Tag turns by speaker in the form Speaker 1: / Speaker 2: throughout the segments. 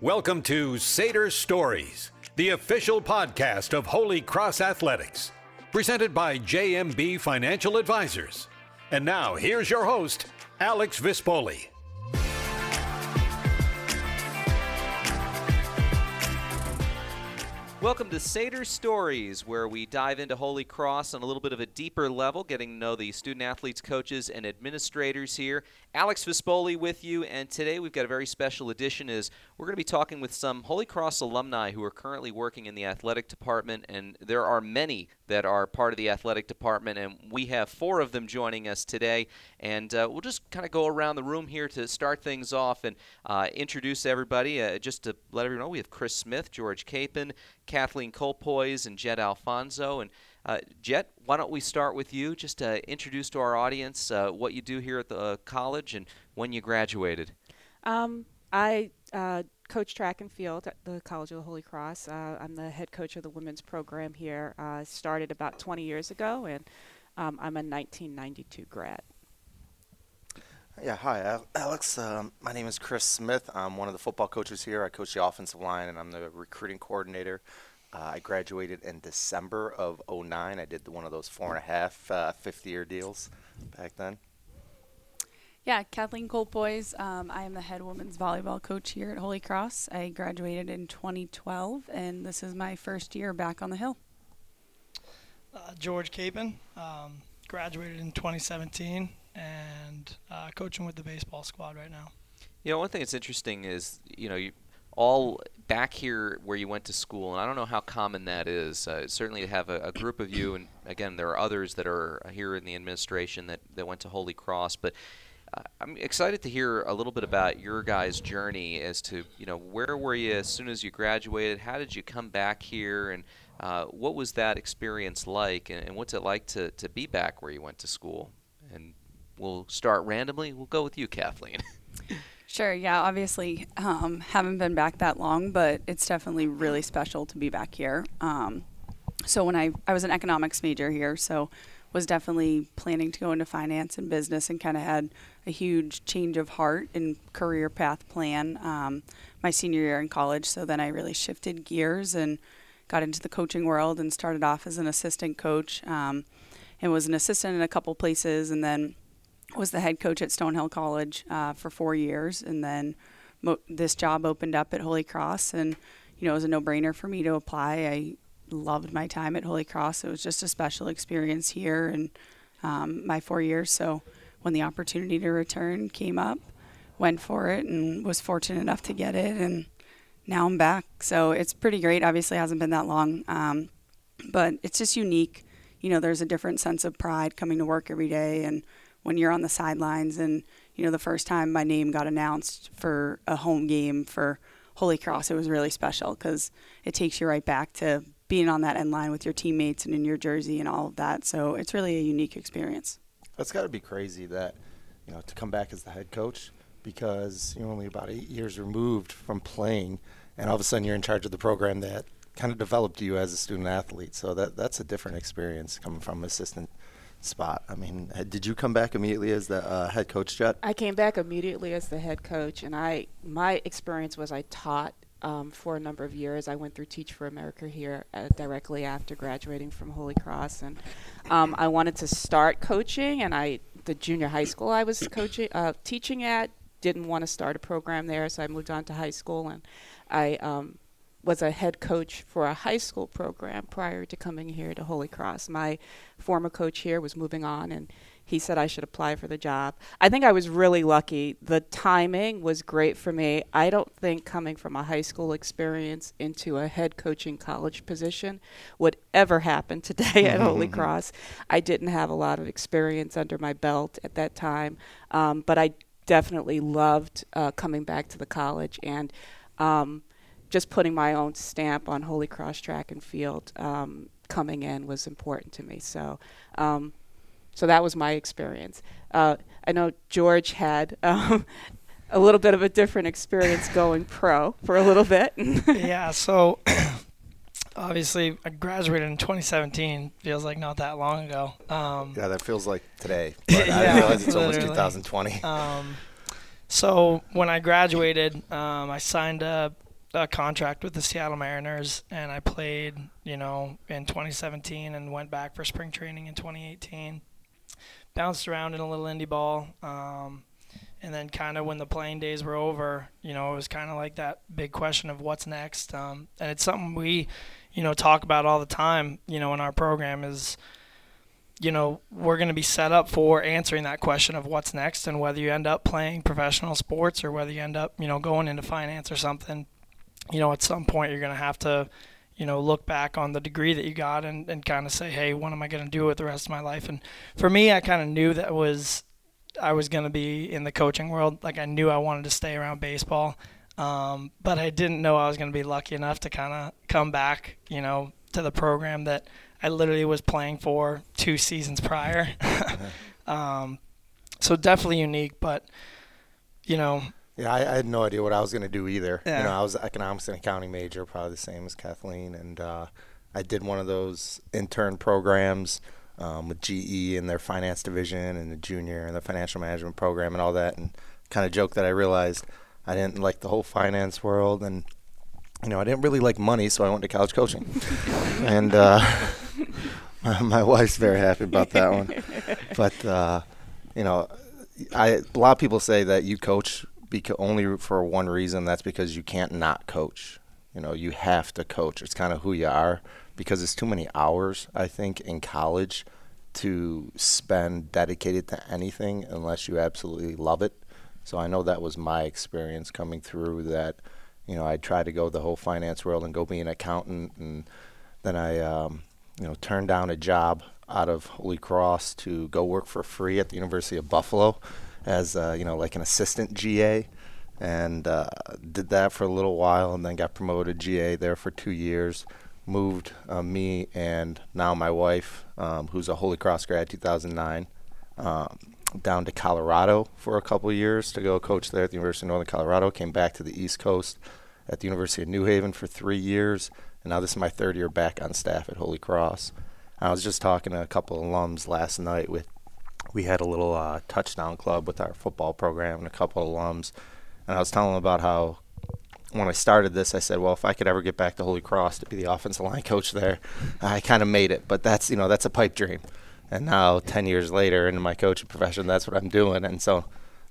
Speaker 1: Welcome to Seder Stories, the official podcast of Holy Cross Athletics, presented by JMB Financial Advisors. And now, here's your host, Alex Vispoli.
Speaker 2: Welcome to Seder Stories, where we dive into Holy Cross on a little bit of a deeper level, getting to know the student athletes, coaches, and administrators here. Alex Vispoli with you, and today we've got a very special edition. Is we're going to be talking with some Holy Cross alumni who are currently working in the athletic department, and there are many that are part of the athletic department, and we have four of them joining us today. And uh, we'll just kind of go around the room here to start things off and uh, introduce everybody. Uh, just to let everyone know, we have Chris Smith, George Capon, Kathleen Colpoys, and Jed Alfonso. And uh, Jet, why don't we start with you? Just to introduce to our audience uh, what you do here at the uh, college and when you graduated.
Speaker 3: Um, I coach track and field at the College of the Holy Cross. Uh, I'm the head coach of the women's program here. Uh, started about 20 years ago, and um, I'm a 1992 grad.
Speaker 4: Yeah, hi, Alex. Um, my name is Chris Smith. I'm one of the football coaches here. I coach the offensive line, and I'm the recruiting coordinator. Uh, I graduated in December of 09. I did one of those four and a half uh, fifth year deals back then.
Speaker 5: Yeah, Kathleen Colpoys. Um, I am the head women's volleyball coach here at Holy Cross. I graduated in 2012, and this is my first year back on the Hill.
Speaker 6: Uh, George Capon, um, graduated in 2017, and uh, coaching with the baseball squad right now.
Speaker 2: You know, one thing that's interesting is, you know, you all back here where you went to school, and I don't know how common that is. Uh, certainly to have a, a, group of you, and again, there are others that are here in the administration that, that went to Holy Cross, but I'm excited to hear a little bit about your guys' journey as to you know where were you as soon as you graduated? How did you come back here, and uh, what was that experience like? And, and, what's it like to, to be back where you went to school? And we'll start randomly. We'll go with you, Kathleen.
Speaker 5: Sure. Yeah. Obviously, um, haven't been back that long, but it's definitely really special to be back here. Um, so when I I was an economics major here, so was definitely planning to go into finance and business and kind of had a huge change of heart and career path plan um, my senior year in college. So then I really shifted gears and got into the coaching world and started off as an assistant coach um, and was an assistant in a couple places and then was the head coach at Stonehill College uh, for four years. And then mo- this job opened up at Holy Cross and you know, it was a no-brainer for me to apply. I loved my time at Holy Cross. It was just a special experience here and um, my four years. So when the opportunity to return came up, went for it and was fortunate enough to get it. And now I'm back. So it's pretty great. Obviously, hasn't been that long, um, but it's just unique. You know, there's a different sense of pride coming to work every day, and when you're on the sidelines, and you know, the first time my name got announced for a home game for Holy Cross, it was really special because it takes you right back to being on that end line with your teammates and in your jersey and all of that. So it's really a unique experience.
Speaker 4: That's got to be crazy that, you know, to come back as the head coach because you're only about eight years removed from playing, and all of a sudden you're in charge of the program that kind of developed you as a student athlete. So that that's a different experience coming from assistant spot. I mean, did you come back immediately as the uh, head coach, Jet?
Speaker 3: I came back immediately as the head coach, and I my experience was I taught um, for a number of years. I went through Teach for America here uh, directly after graduating from Holy Cross, and um, I wanted to start coaching. And I, the junior high school I was coaching, uh, teaching at, didn't want to start a program there, so I moved on to high school, and I um, was a head coach for a high school program prior to coming here to Holy Cross. My former coach here was moving on, and he said I should apply for the job. I think I was really lucky. The timing was great for me. I don't think coming from a high school experience into a head coaching college position would ever happen today at Holy Cross. I didn't have a lot of experience under my belt at that time, um, but I definitely loved uh, coming back to the college and um, just putting my own stamp on Holy Cross track and field. Um, coming in was important to me. So um, so that was my experience. Uh, I know George had um, a little bit of a different experience going pro for a little bit.
Speaker 6: yeah, so obviously I graduated in 2017. Feels like not that long ago.
Speaker 4: Um, yeah, that feels like today. But yeah, I realize it's almost 2020. Um,
Speaker 6: so when I graduated, um, I signed a a contract with the Seattle Mariners, and I played, you know, in 2017 and went back for spring training in 2018. Bounced around in a little indie ball, um, and then kind of when the playing days were over, you know, it was kind of like that big question of what's next. Um, and it's something we, you know, talk about all the time, you know, in our program is you know, we're going to be set up for answering that question of what's next and whether you end up playing professional sports or whether you end up, you know, going into finance or something. You know, at some point you're going to have to, you know, look back on the degree that you got and, and kind of say, hey, what am I going to do with the rest of my life? And for me, I kind of knew that was, I was going to be in the coaching world. Like I knew I wanted to stay around baseball. Um, but I didn't know I was going to be lucky enough to kind of come back, you know, to the program that – I literally was playing for two seasons prior. um, so definitely unique, but you know.
Speaker 7: Yeah, I, I had no idea what I was going to do either. Yeah. You know, I was economics and accounting major, probably the same as Kathleen, and uh, I did one of those intern programs um, with GE and their finance division and the junior and the financial management program and all that, and kind of joke that I realized I didn't like the whole finance world and you know, I didn't really like money, so I went to college coaching. and uh, my wife's very happy about that one. But uh, you know, I a lot of people say that you coach beca- only for one reason. That's because you can't not coach. You know, you have to coach. It's kind of who you are because it's too many hours. I think in college to spend dedicated to anything unless you absolutely love it. So I know that was my experience coming through that you know, I tried to go the whole finance world and go be an accountant, and then I, um, you know, turned down a job out of Holy Cross to go work for free at the University of Buffalo as, uh, you know, like an assistant GA, and uh, did that for a little while, and then got promoted GA there for two years. Moved uh, me and now my wife, um, who's a Holy Cross grad, 2009. Um, down to Colorado for a couple years to go coach there at the University of Northern Colorado. Came back to the East Coast at the University of New Haven for three years, and now this is my third year back on staff at Holy Cross. I was just talking to a couple of alums last night. With we had a little uh, touchdown club with our football program and a couple of alums, and I was telling them about how when I started this, I said, well, if I could ever get back to Holy Cross to be the offensive line coach there, I kind of made it. But that's you know that's a pipe dream. And now 10 years later in my coaching profession that's what i'm doing. And so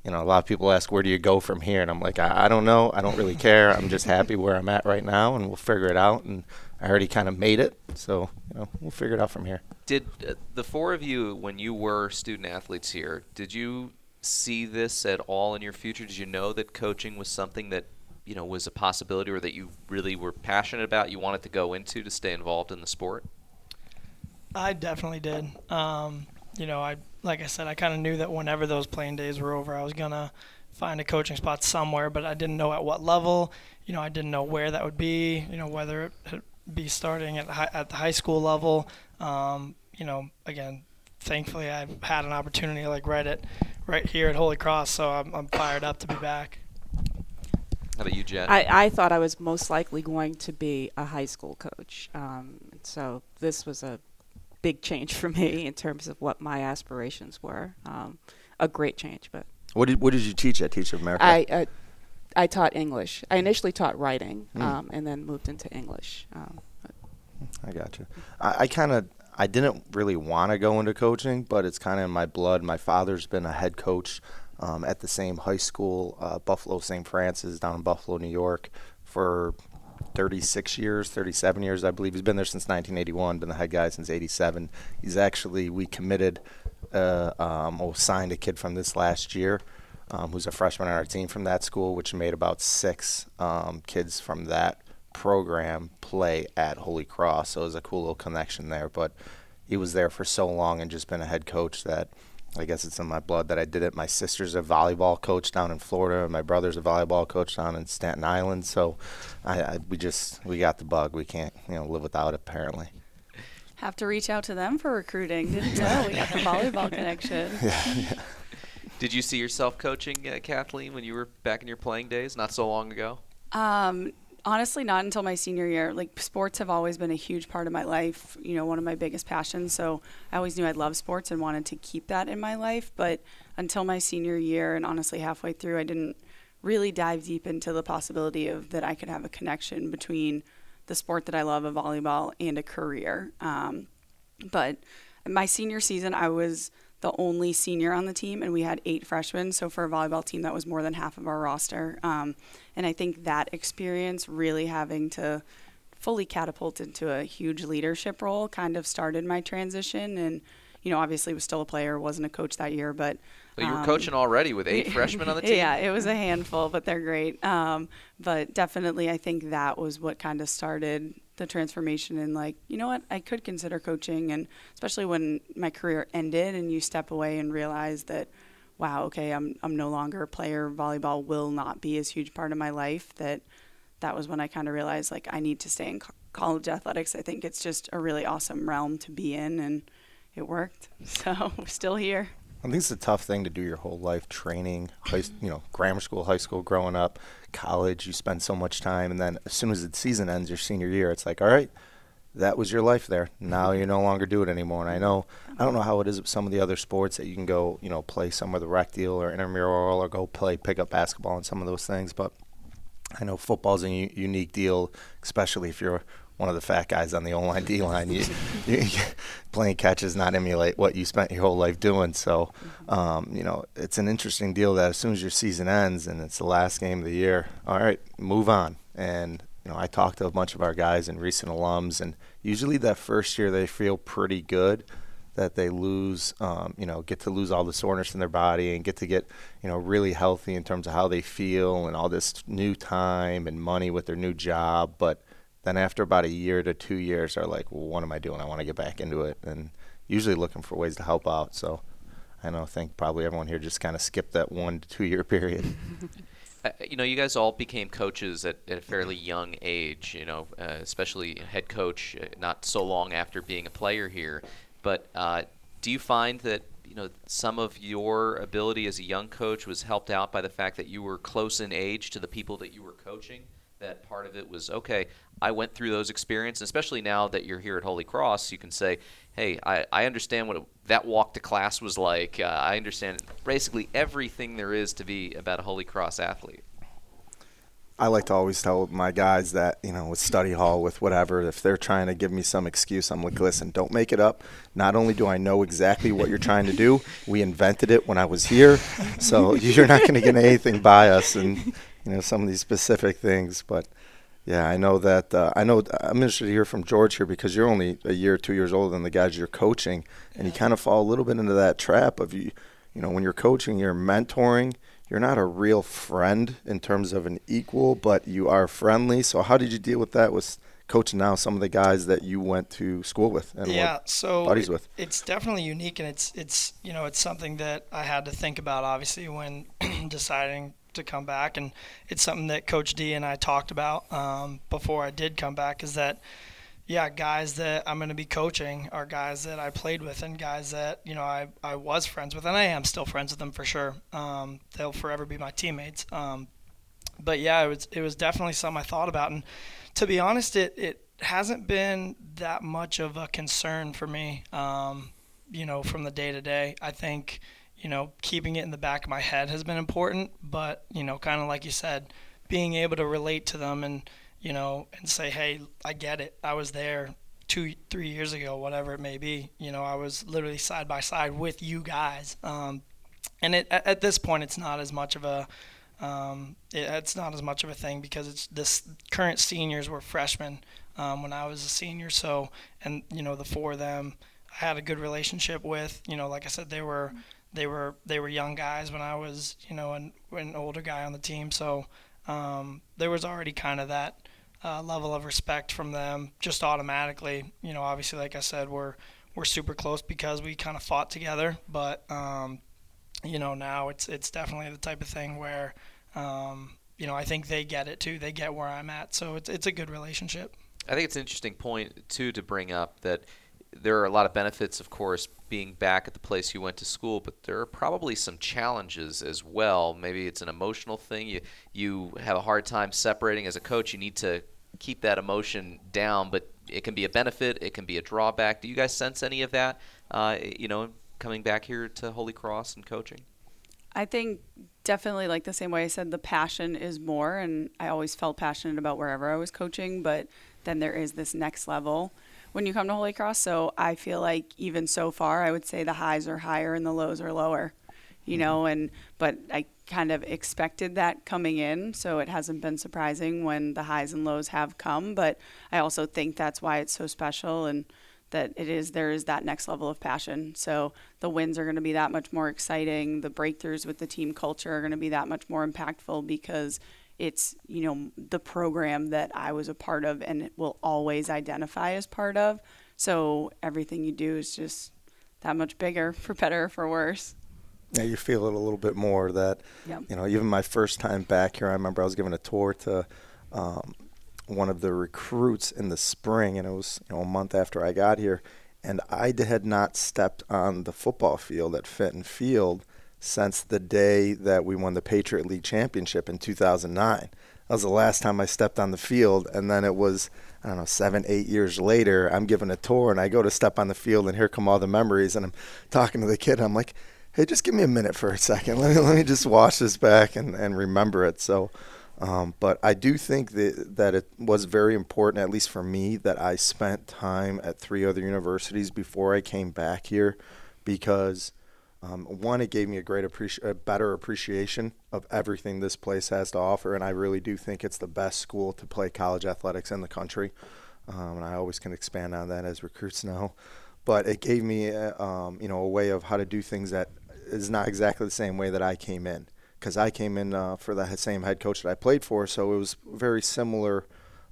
Speaker 7: you know a lot of people ask where do you go from here? And i'm like i, I don't know. I don't really care. I'm just happy where i'm at right now and we'll figure it out. And i already kind of made it so you know we'll figure it out from here
Speaker 2: did uh, the four of you when you were student athletes here did you see this at all in your future did you know that coaching was something that you know was a possibility or that you really were passionate about you wanted to go into to stay involved in the sport
Speaker 6: I definitely did. Um, you know, I like I said, I kind of knew that whenever those playing days were over, I was gonna find a coaching spot somewhere, but I didn't know at what level. You know, I didn't know where that would be. You know, whether it be starting at high, at the high school level. Um, you know, again, thankfully I had an opportunity like right at right here at Holy Cross, so I'm, I'm fired up to be back.
Speaker 2: How about you, Jen?
Speaker 3: I, I thought I was most likely going to be a high school coach. Um, so this was a big change for me in terms of what my aspirations were. Um, a great change, but.
Speaker 7: What did What did you teach at Teach for America?
Speaker 3: I uh, I taught English. I initially taught writing, mm. um, and then moved into English. Um,
Speaker 7: I got you. I, I kind of I didn't really want to go into coaching, but it's kind of in my blood. My father's been a head coach um, at the same high school, uh, Buffalo St. Francis, down in Buffalo, New York, for 36 years, 37 years, I believe. He's been there since 1981, been the head guy since 87. He's actually, we committed, uh, um, or signed a kid from this last year um, who's a freshman on our team from that school, which made about six um, kids from that program play at Holy Cross. So it was a cool little connection there. But he was there for so long and just been a head coach that – I guess it's in my blood that I did it. My sister's a volleyball coach down in Florida, and my brother's a volleyball coach down in Staten Island. So, I, I we just we got the bug. We can't you know live without it. Apparently.
Speaker 5: Have to reach out to them for recruiting. Didn't know we got the volleyball connection.
Speaker 7: Yeah, yeah.
Speaker 2: Did you see yourself coaching, uh, Kathleen, when you were back in your playing days, not so long ago?
Speaker 5: Um, honestly not until my senior year like sports have always been a huge part of my life you know one of my biggest passions so i always knew i loved sports and wanted to keep that in my life but until my senior year and honestly halfway through i didn't really dive deep into the possibility of that I could have a connection between the sport that I love of volleyball and a career. Um, but my senior season, I was the only senior on the team, and we had eight freshmen. So for a volleyball team, that was more than half of our roster. Um, and I think that experience, really having to fully catapult into a huge leadership role, kind of started my transition. And you know, obviously was still a player, wasn't a coach that year, but
Speaker 2: you were um, coaching already with eight freshmen on the team.
Speaker 5: Yeah, it was a handful, but they're great. Um, but definitely, I think that was what kind of started the transformation and like, you know what, I could consider coaching, and especially when my career ended, and you step away and realize that, wow, okay, I'm I'm no longer a player. Volleyball will not be as huge part of my life. That that was when I kind of realized like I need to stay in co- college athletics. I think it's just a really awesome realm to be in, and it worked. So we're still here.
Speaker 7: I think it's a tough thing to do your whole life training, high, you know, grammar school, high school, growing up, college. You spend so much time, and then as soon as the season ends, your senior year, it's like, all right, that was your life there. Now mm-hmm. you no longer do it anymore. And I know, I don't know how it is with some of the other sports that you can go, you know, play somewhere the rec deal or intramural or go play pickup basketball and some of those things. But I know football's a u- unique deal, especially if you're one of the fat guys on the O line, D line. You, you, playing catches not emulate what you spent your whole life doing. So, um, you know, it's an interesting deal that as soon as your season ends and it's the last game of the year, all right, move on. And you know, I talked to a bunch of our guys and recent alums, and usually that first year they feel pretty good that they lose, um, you know, get to lose all the soreness in their body and get to get, you know, really healthy in terms of how they feel and all this new time and money with their new job. But then after about a year to two years are like, well, what am I doing? I want to get back into it, and usually looking for ways to help out. So I don't think probably everyone here just kind of skipped that one to two year period.
Speaker 2: Uh, you know, you guys all became coaches at, at a fairly young age. You know, uh, especially head coach, uh, not so long after being a player here. But uh, do you find that you know some of your ability as a young coach was helped out by the fact that you were close in age to the people that you were coaching? That part of it was okay. I went through those experiences, especially now that you're here at Holy Cross. You can say, "Hey, I, I understand what it, that walk to class was like. Uh, I understand basically everything there is to be about a Holy Cross athlete."
Speaker 7: I like to always tell my guys that, you know, with study hall, with whatever, if they're trying to give me some excuse, I'm like, listen, don't make it up. Not only do I know exactly what you're trying to do, we invented it when I was here. So you're not going to get anything by us. And you know some of these specific things. But yeah, I know that uh, I know I'm interested to hear from George here because you're only a year, two years older than the guys you're coaching, and you kind of fall a little bit into that trap of you. You know, when you're coaching, you're mentoring. You're not a real friend in terms of an equal, but you are friendly. So how did you deal with that with coaching now some of the guys that you went to school with and
Speaker 6: yeah, so
Speaker 7: buddies with?
Speaker 6: It's definitely unique, and it's it's you know it's something that I had to think about obviously when deciding to come back, and it's something that Coach D and I talked about um, before I did come back. Is that yeah, guys that I'm going to be coaching are guys that I played with and guys that you know I, I was friends with, and I am still friends with them for sure. Um, they'll forever be my teammates. Um, but yeah, it was it was definitely something I thought about, and to be honest, it it hasn't been that much of a concern for me. Um, you know, from the day to day, I think you know, keeping it in the back of my head has been important. But, you know, kind of like you said, being able to relate to them and, you know, and say, hey, I get it. I was there two, three years ago, whatever it may be. You know, I was literally side by side with you guys. Um, and it, at this point, it's not as much of a, um, it, it's not as much of a thing because it's this current seniors were freshmen um, when I was a senior. So, and you know, the four of them I had a good relationship with. You know, like I said, they were they were they were young guys when I was you know an, an older guy on the team. So um, there was already kind of that uh, level of respect from them just automatically. You know, obviously, like I said, we're we're super close because we kind of fought together. But um, you know, now it's it's definitely the type of thing where um, you know I think they get it too. They get where I'm at, so it's it's a good relationship.
Speaker 2: I think it's an interesting point too to bring up that there are a lot of benefits, of course, being back at the place you went to school, but there are probably some challenges as well. Maybe it's an emotional thing. You you have a hard time separating as a coach. You need to keep that emotion down, but it can be a benefit. It can be a drawback. Do you guys sense any of that? Uh, you know, coming back here to Holy Cross and coaching.
Speaker 5: I think definitely like the same way I said, the passion is more, and I always felt passionate about wherever I was coaching, but then there is this next level when you come to Holy Cross. So I feel like even so far, I would say the highs are higher and the lows are lower, you know, mm-hmm. and but I kind of expected that coming in, so it hasn't been surprising when the highs and lows have come, but I also think that's why it's so special and that it is there is that next level of passion. So the wins are going to be that much more exciting. The breakthroughs with the team culture are going to be that much more impactful because it's you know the program that I was a part of and it will always identify as part of. So everything you do is just that much bigger for better or for worse.
Speaker 7: Yeah, you feel it a little bit more that yep. you know even my first time back here, I remember I was giving a tour to. Um, one of the recruits in the spring, and it was you know a month after I got here, and I had not stepped on the football field at Fitton Field since the day that we won the Patriot League championship in 2009. That was the last time I stepped on the field, and then it was I don't know seven, eight years later. I'm giving a tour, and I go to step on the field, and here come all the memories, and I'm talking to the kid. I'm like, "Hey, just give me a minute for a second. Let me let me just watch this back and and remember it." So. Um, but I do think that, that it was very important, at least for me, that I spent time at three other universities before I came back here because, um, one, it gave me a great appreci- a better appreciation of everything this place has to offer. And I really do think it's the best school to play college athletics in the country. Um, and I always can expand on that as recruits know. But it gave me, a, um, you know, a way of how to do things that is not exactly the same way that I came in because I came in uh, for the same head coach that I played for, so it was very similar,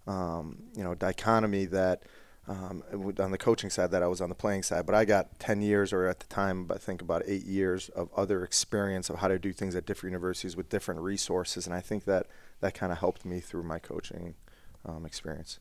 Speaker 7: um, you know, dichotomy that um, on the coaching side that I was on the playing side. But I got 10 years, or at the time, I think about eight years of other experience of how to do things at different universities with different resources, and I think that that kind of helped me through my coaching um, experience.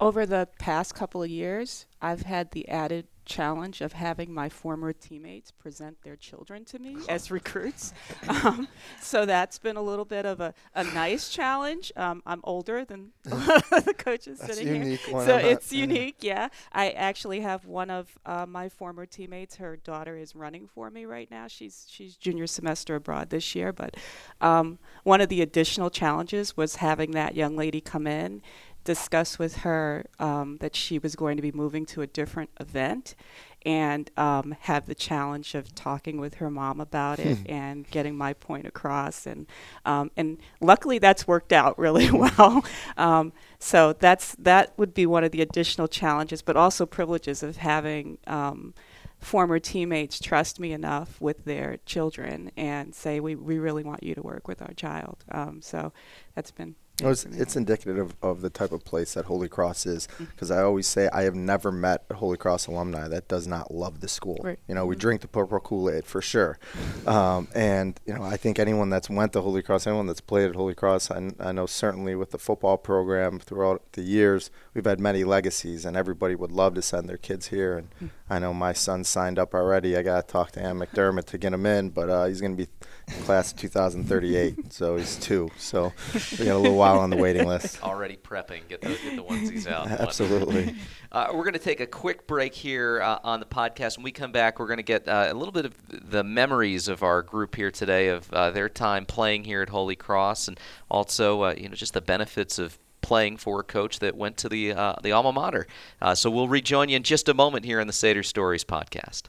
Speaker 3: Over the past couple of years, I've had the added challenge of having my former teammates present their children to me as recruits. Um, so that's been a little bit of a, a nice challenge. Um, I'm older than the coaches
Speaker 7: that's
Speaker 3: sitting
Speaker 7: unique.
Speaker 3: here. So it's unique, yeah. I actually have one of uh, my former teammates. Her daughter is running for me right now. She's she's junior semester abroad this year. But um, one of the additional challenges was having that young lady come in discuss with her um, that she was going to be moving to a different event and um, have the challenge of talking with her mom about it hmm. and getting my point across and um, and luckily that's worked out really well um, so that's that would be one of the additional challenges but also privileges of having um, former teammates trust me enough with their children and say we, we really want you to work with our child um, so that's been
Speaker 7: it's, it's, indicative of, of, the type of place that Holy Cross is because mm-hmm. I always say I have never met a Holy Cross alumni that does not love the school.
Speaker 3: Right.
Speaker 7: You know, mm-hmm. we drink the purple Kool Aid for sure, um, and you know I think anyone that's went to Holy Cross, anyone that's played at Holy Cross, I, I know certainly with the football program throughout the years, we've had many legacies, and everybody would love to send their kids here. And mm-hmm. I know my son signed up already. I got to talk to Ann McDermott to get him in, but uh, he's going to be class of 2038, so he's two. So we got a little while on the waiting list.
Speaker 2: Already prepping, get the, get the onesies out.
Speaker 7: Absolutely.
Speaker 2: Uh, we're going to take a quick break here uh, on the podcast. When we come back, we're going to get uh, a little bit of the memories of our group here today, of uh, their time playing here at Holy Cross, and also uh, you know just the benefits of playing for a coach that went to the uh, the alma mater. so we'll rejoin you in just a moment here on the Sater Stories podcast.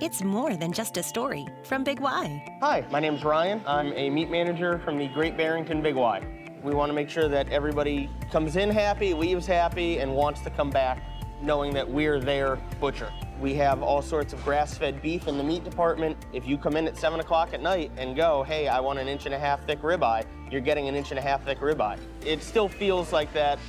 Speaker 8: It's more than just a story from Big Y.
Speaker 9: Hi, my name's Ryan. I'm a meat manager from the Great Barrington Big Y. We want to make sure that everybody comes in happy, leaves happy, and wants to come back knowing that we're their butcher. We have all sorts of grass-fed beef in the meat department. If you come in at 7 o'clock at night and go, hey, I want an inch and a half thick ribeye, you're getting an inch and a half thick ribeye. It still feels like that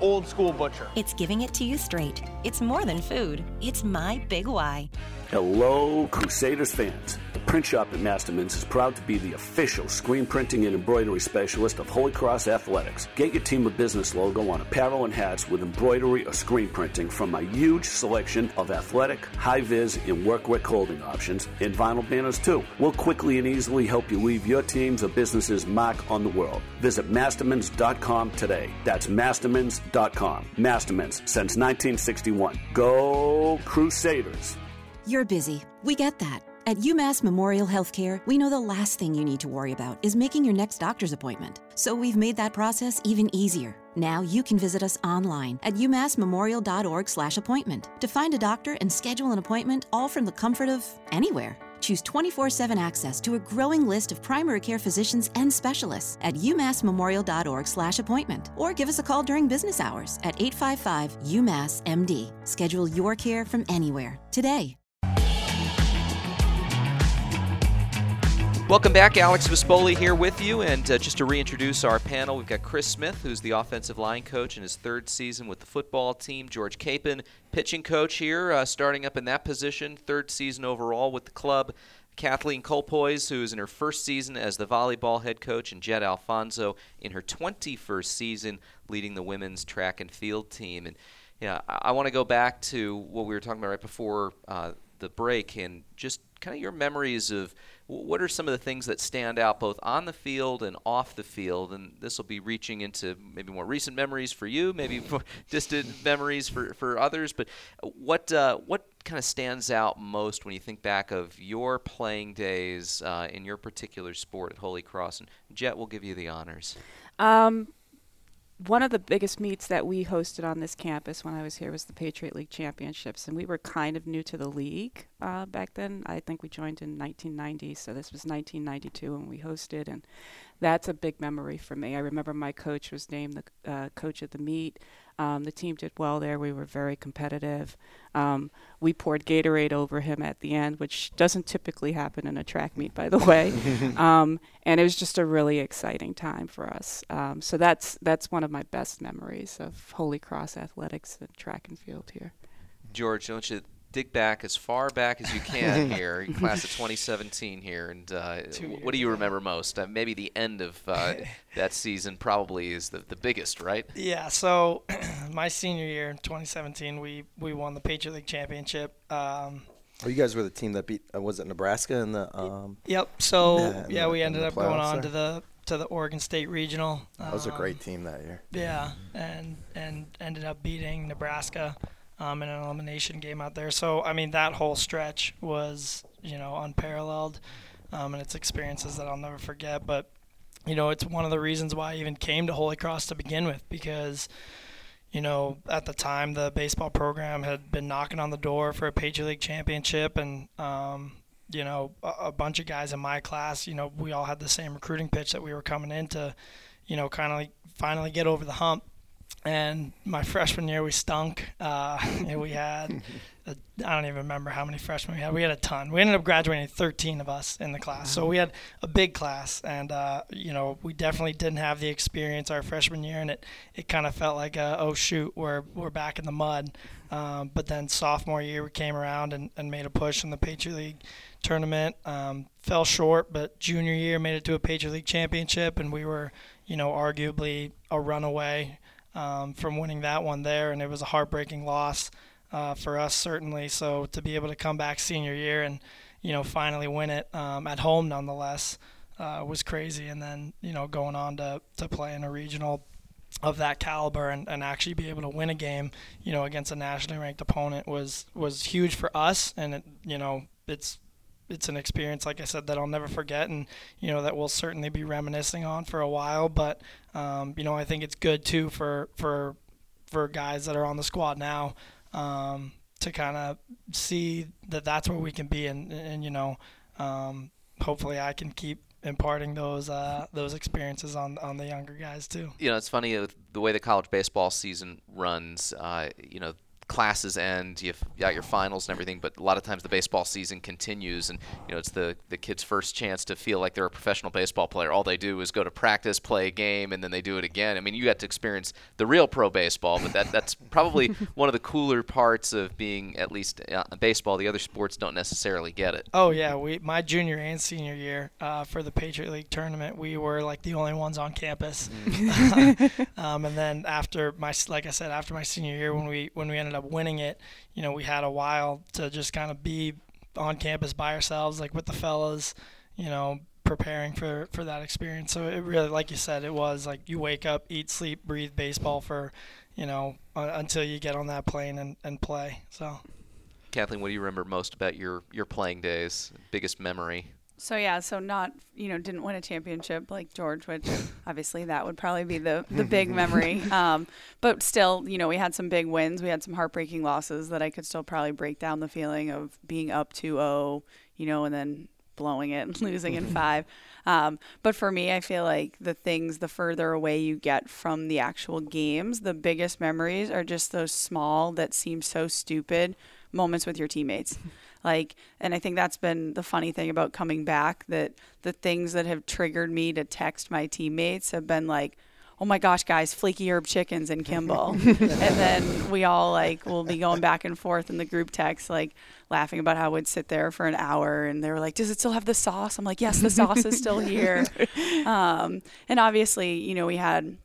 Speaker 9: old school butcher.
Speaker 8: It's giving it to you straight. It's more than food. It's my big why.
Speaker 10: Hello, Crusaders fans. Print shop at Masterman's is proud to be the official screen printing and embroidery specialist of Holy Cross Athletics. Get your team of business logo on apparel and hats with embroidery or screen printing from my huge selection of athletic, high vis, and workwear clothing options, and vinyl banners too. We'll quickly and easily help you leave your team's or business's mark on the world. Visit mastermans.com today. That's mastermans.com. Mastermans since 1961. Go Crusaders!
Speaker 8: You're busy. We get that.
Speaker 11: At UMass Memorial Healthcare, we know the last thing you need to worry about is making your next doctor's appointment. So we've made that process even easier. Now you can visit us online at umassmemorial.org/appointment to find a doctor and schedule an appointment all from the comfort of anywhere. Choose 24/7 access to a growing list of primary care physicians and specialists at umassmemorial.org/appointment or give us a call during business hours at 855 UMass MD. Schedule your care from anywhere today.
Speaker 2: Welcome back. Alex Vispoli here with you. And uh, just to reintroduce our panel, we've got Chris Smith, who's the offensive line coach in his third season with the football team. George Capon, pitching coach here, uh, starting up in that position, third season overall with the club. Kathleen Colpoys, who is in her first season as the volleyball head coach, and Jet Alfonso in her 21st season leading the women's track and field team. And yeah, I, I want to go back to what we were talking about right before uh, the break and just kind of your memories of what are some of the things that stand out both on the field and off the field? And this will be reaching into maybe more recent memories for you, maybe more distant memories for, for others. But what uh, what kind of stands out most when you think back of your playing days uh, in your particular sport at Holy Cross? And Jet will give you the honors.
Speaker 3: Um, one of the biggest meets that we hosted on this campus when I was here was the Patriot League Championships, and we were kind of new to the league uh, back then. I think we joined in 1990, so this was 1992 when we hosted, and that's a big memory for me. I remember my coach was named the uh, coach of the meet. Um, the team did well there. We were very competitive. Um, we poured Gatorade over him at the end, which doesn't typically happen in a track meet, by the way. um, and it was just a really exciting time for us. Um, so that's that's one of my best memories of Holy Cross athletics and track and field here.
Speaker 2: George, don't you dig back as far back as you can here, class of 2017 here, and uh, what do you remember most? Uh, maybe the end of uh, that season probably is the, the biggest, right?
Speaker 6: Yeah. So my senior year, 2017, we we won the Patriot League championship. Um,
Speaker 4: Oh, you guys were the team that beat. Uh, was it Nebraska in the? Um,
Speaker 6: yep. So
Speaker 4: yeah,
Speaker 6: yeah,
Speaker 4: the,
Speaker 6: we ended up going on
Speaker 4: there.
Speaker 6: to the to the Oregon State regional.
Speaker 4: That was a great
Speaker 6: Um,
Speaker 4: team that year.
Speaker 6: Yeah, and and ended up beating Nebraska um, in an elimination game out there. So I mean, that whole stretch was you know unparalleled, um, and it's experiences that I'll never forget. But you know, it's one of the reasons why I even came to Holy Cross to begin with because. You know, at the time, the baseball program had been knocking on the door for a Patriot League championship, and um, you know, a, a bunch of guys in my class, you know, we all had the same recruiting pitch that we were coming in to, you know, kind of like finally get over the hump. And my freshman year, we stunk. Uh, we had, I don't even remember how many freshmen we had. We had a ton. We ended up graduating 13 of us in the class. So we had a big class. And, uh, you know, we definitely didn't have the experience our freshman year. And it, it kind of felt like, a, oh, shoot, we're, we're back in the mud. Um, but then sophomore year, we came around and, and made a push in the Patriot League tournament. Um, fell short, but junior year made it to a Patriot League championship, and we were, you know, arguably a runaway um, from winning that one there, and it was a heartbreaking loss uh, for us certainly. So to be able to come back senior year and, you know, finally win it um, at home nonetheless uh, was crazy, and then you know going on to to play in a regional of that caliber and, and actually be able to win a game, you know, against a nationally ranked opponent was was huge for us, and it, you know, it's it's an experience, like I said, that I'll never forget, and you know that we'll certainly be reminiscing on for a while. But um, you know, I think it's good too for for for guys that are on the squad now um, to kind of see that that's where we can be, and and you know, um, hopefully I can keep imparting those uh, those experiences on on the younger guys too.
Speaker 2: You know, it's funny the way the college baseball season runs. Uh, you know, classes end, you've got your finals and everything, but a lot of times the baseball season continues, and you know it's the the kid's first chance to feel like they're a professional baseball player. All they do is go to practice, play a game, and then they do it again. I mean, you got to experience the real pro baseball, but that that's probably one of the cooler parts of being at least uh, baseball. The other sports don't necessarily get it.
Speaker 6: Oh yeah, we my junior and senior year uh, for the Patriot League tournament, we were like the only ones on campus. um, and then after my like I said, after my senior year, when we when we ended up winning it, you know, we had a while to just kind of be on campus by ourselves, like with the fellas, you know, preparing for for that experience. So it really, like you said, it was like you wake up, eat, sleep, breathe baseball for, you know, uh, until you get on that plane and, and play. So.
Speaker 2: Kathleen, what do you remember most about your your playing days? Biggest memory?
Speaker 5: So yeah, so not you know didn't win a championship like George, which obviously that would probably be the the big memory. Um, but still, you know, we had some big wins. We had some heartbreaking losses that I could still probably break down the feeling of being up 2-0, you know, and then blowing it and losing in five. Um, but for me, I feel like the things, the further away you get from the actual games, the biggest memories are just those small that seem so stupid moments with your teammates. Like, and I think that's been the funny thing about coming back that the things that have triggered me to text my teammates have been like, oh my gosh, guys, flaky herb chickens and Kimball. and then we all like will be going back and forth in the group text, like laughing about how we'd sit there for an hour and they were like, does it still have the sauce? I'm like, yes, the sauce is still here. Um, and obviously, you know, we had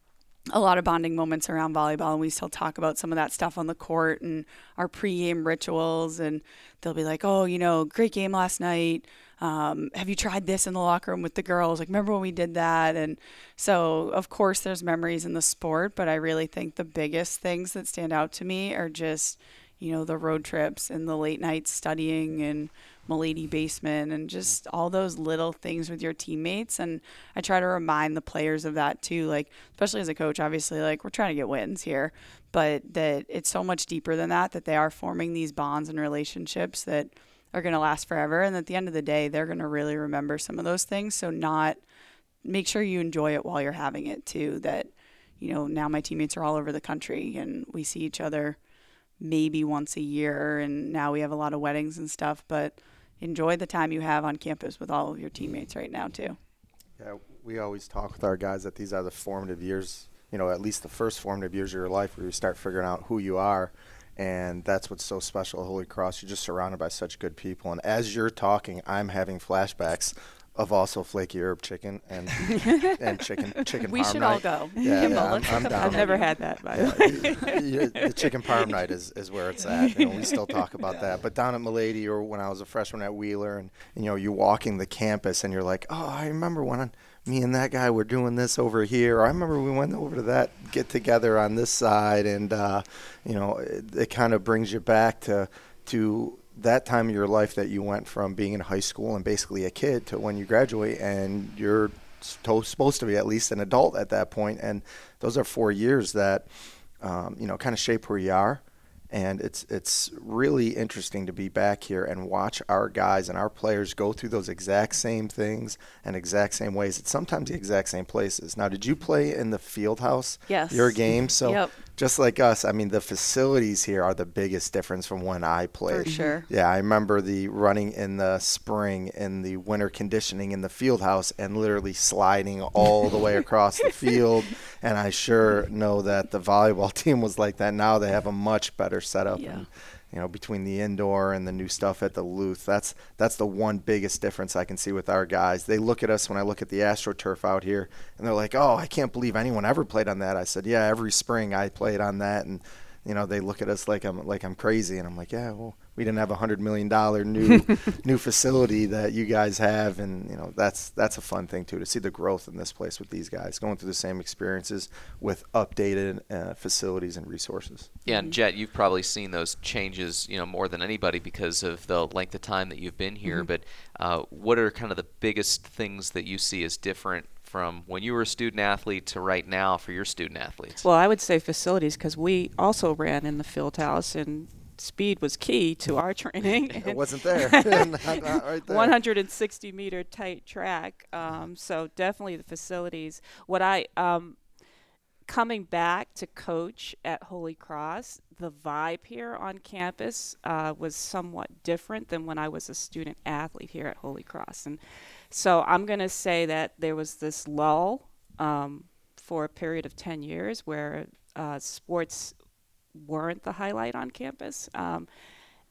Speaker 5: a lot of bonding moments around volleyball and we still talk about some of that stuff on the court and our pregame rituals and they'll be like oh you know great game last night. Um, have you tried this in the locker room with the girls? Like remember when we did that? And so of course there's memories in the sport but i really think the biggest things that stand out to me are just you know the road trips and the late nights studying and Mulledy basement and just all those little things with your teammates. And I try to remind the players of that too. Like, especially as a coach, obviously, like we're trying to get wins here, but that it's so much deeper than that, that they are forming these bonds and relationships that are going to last forever. And at the end of the day, they're going to really remember some of those things. So, not make sure you enjoy it while you're having it too. That, you know, now my teammates are all over the country and we see each other maybe once a year and now we have a lot of weddings and stuff but enjoy the time you have on campus with all of your teammates right now too.
Speaker 7: Yeah, we always talk with our guys that these are the formative years. You know, at least the first formative years of your life where you start figuring out who you are. And that's what's so special at Holy Cross. You're just surrounded by such good people. And as you're talking, I'm having flashbacks of also flaky herb chicken and and chicken chicken.
Speaker 5: We should
Speaker 7: night.
Speaker 5: all go.
Speaker 7: Yeah,
Speaker 5: Kimball,
Speaker 7: yeah, I'm, I'm down.
Speaker 3: I've never had that, by the way.
Speaker 7: Yeah, the chicken parm night is, is where it's at. You know, we still talk about that. But down at Mulledy or when I was a freshman at Wheeler and, you know, you're walking the campus and you're like, oh, I remember when me and that guy were doing this over here. Or I remember we went over to that get together on this side. And, uh, you know, it, it kind of brings you back to, to that time of your life that you went from being in high school and basically a kid to when you graduate and you're supposed to be at least an adult at that. And those are four years that, um, you know, kind of shape where you are. And it's it's really interesting to be back here and watch our guys and our players go through those exact same things and exact same ways. It's sometimes the exact same places. Now, did you play in the field house?
Speaker 3: Yes.
Speaker 7: Your game? So
Speaker 3: Yep.
Speaker 7: Just like us, I mean, the facilities here are the biggest difference from when I played.
Speaker 5: For sure. Mm-hmm.
Speaker 7: Yeah, I remember the running in the spring in the winter conditioning in the field house and literally sliding all the way across the field. And I sure know that the volleyball team was like that. Now they have a much better setup.
Speaker 5: Yeah.
Speaker 7: And, you know, between the indoor and the new stuff at the Luth, that's that's the one biggest difference I can see with our guys. They look at us when I look at the AstroTurf out here, and they're like, "Oh, I can't believe anyone ever played on that." I said, "Yeah, every spring I played on that," and you know, they look at us like I'm like I'm crazy, and I'm like, "Yeah, well, we didn't have a hundred million dollar new new facility that you guys have, and you know, that's that's a fun thing too to see the growth in this place with these guys going through the same experiences with updated uh, facilities and resources."
Speaker 2: Yeah, and Jet, you've probably seen those changes, you know, more than anybody because of the length of time that you've been here. But uh, what are kind of the biggest things that you see as different from when you were a student athlete to right now for your student athletes?
Speaker 3: Well, I would say facilities because we also ran in the field house and speed was key to our training.
Speaker 7: It wasn't there. Not- not right there.
Speaker 3: 160 meter tight track. Um, so definitely the facilities. What I um, coming back to coach at Holy Cross, the vibe here on campus uh, was somewhat different than when I was a student athlete here at Holy Cross, and so I'm going to say that there was this lull um, for a period of 10 years where uh, sports weren't the highlight on campus. Um,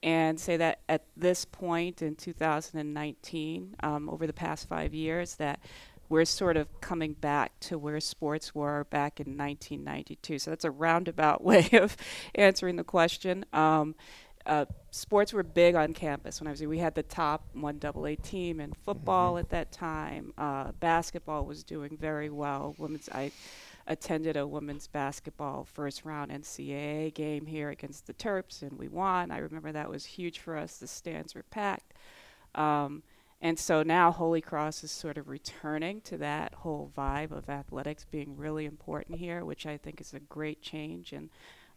Speaker 3: and say that at this point in 2019, um, over the past five years, that we're sort of coming back to where sports were back in 1992. So that's a roundabout way of answering the question. Um, uh, sports were big on campus when I was here. We had the top one AA team in football at that time. Uh, basketball was doing very well. Women's I attended a women's basketball first round NCAA game here against the Terps, and we won. I remember that was huge for us. The stands were packed. Um, and so now Holy Cross is sort of returning to that whole vibe of athletics being really important here, which I think is a great change. And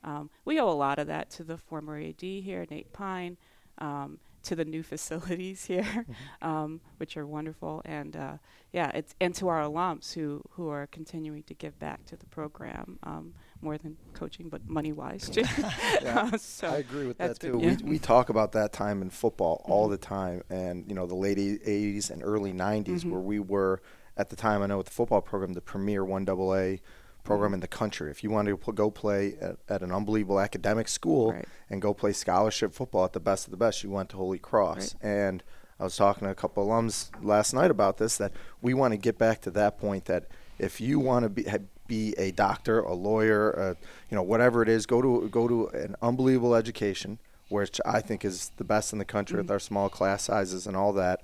Speaker 3: um, we owe a lot of that to the former AD here, Nate Pine. Um, to the new facilities here, mm-hmm. um, which are wonderful, and uh, yeah, it's and to our alums who who are continuing to give back to the program um, more than coaching, but money wise too.
Speaker 7: yeah, so I agree with that too. Yeah. We we talk about that time in football mm-hmm. all the time, and you know the late '80s and early '90s mm-hmm. where we were at the time. I know with the football program, the premier one AA program in the country. If you wanted to go play at, at an unbelievable academic school right. and go play scholarship football at the best of the best, you went to Holy Cross. Right. And I was talking to a couple alums last night about this that we want to get back to that point that if you want to be be a doctor, a lawyer, uh, you know whatever it is, go to go to an unbelievable education, which I think is the best in the country mm-hmm. with our small class sizes and all that.